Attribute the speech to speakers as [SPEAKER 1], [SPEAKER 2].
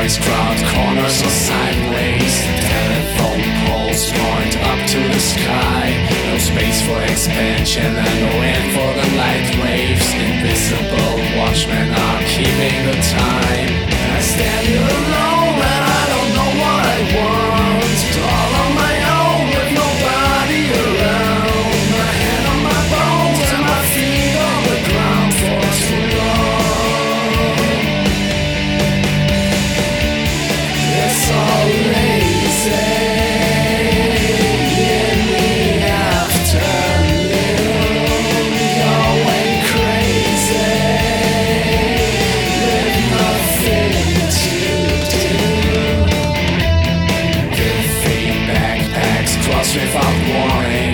[SPEAKER 1] voice crowd corners or sideways. Telephone poles point up to the sky. No space for expansion and no end for the light waves. Invisible watchmen are keeping the time. without warning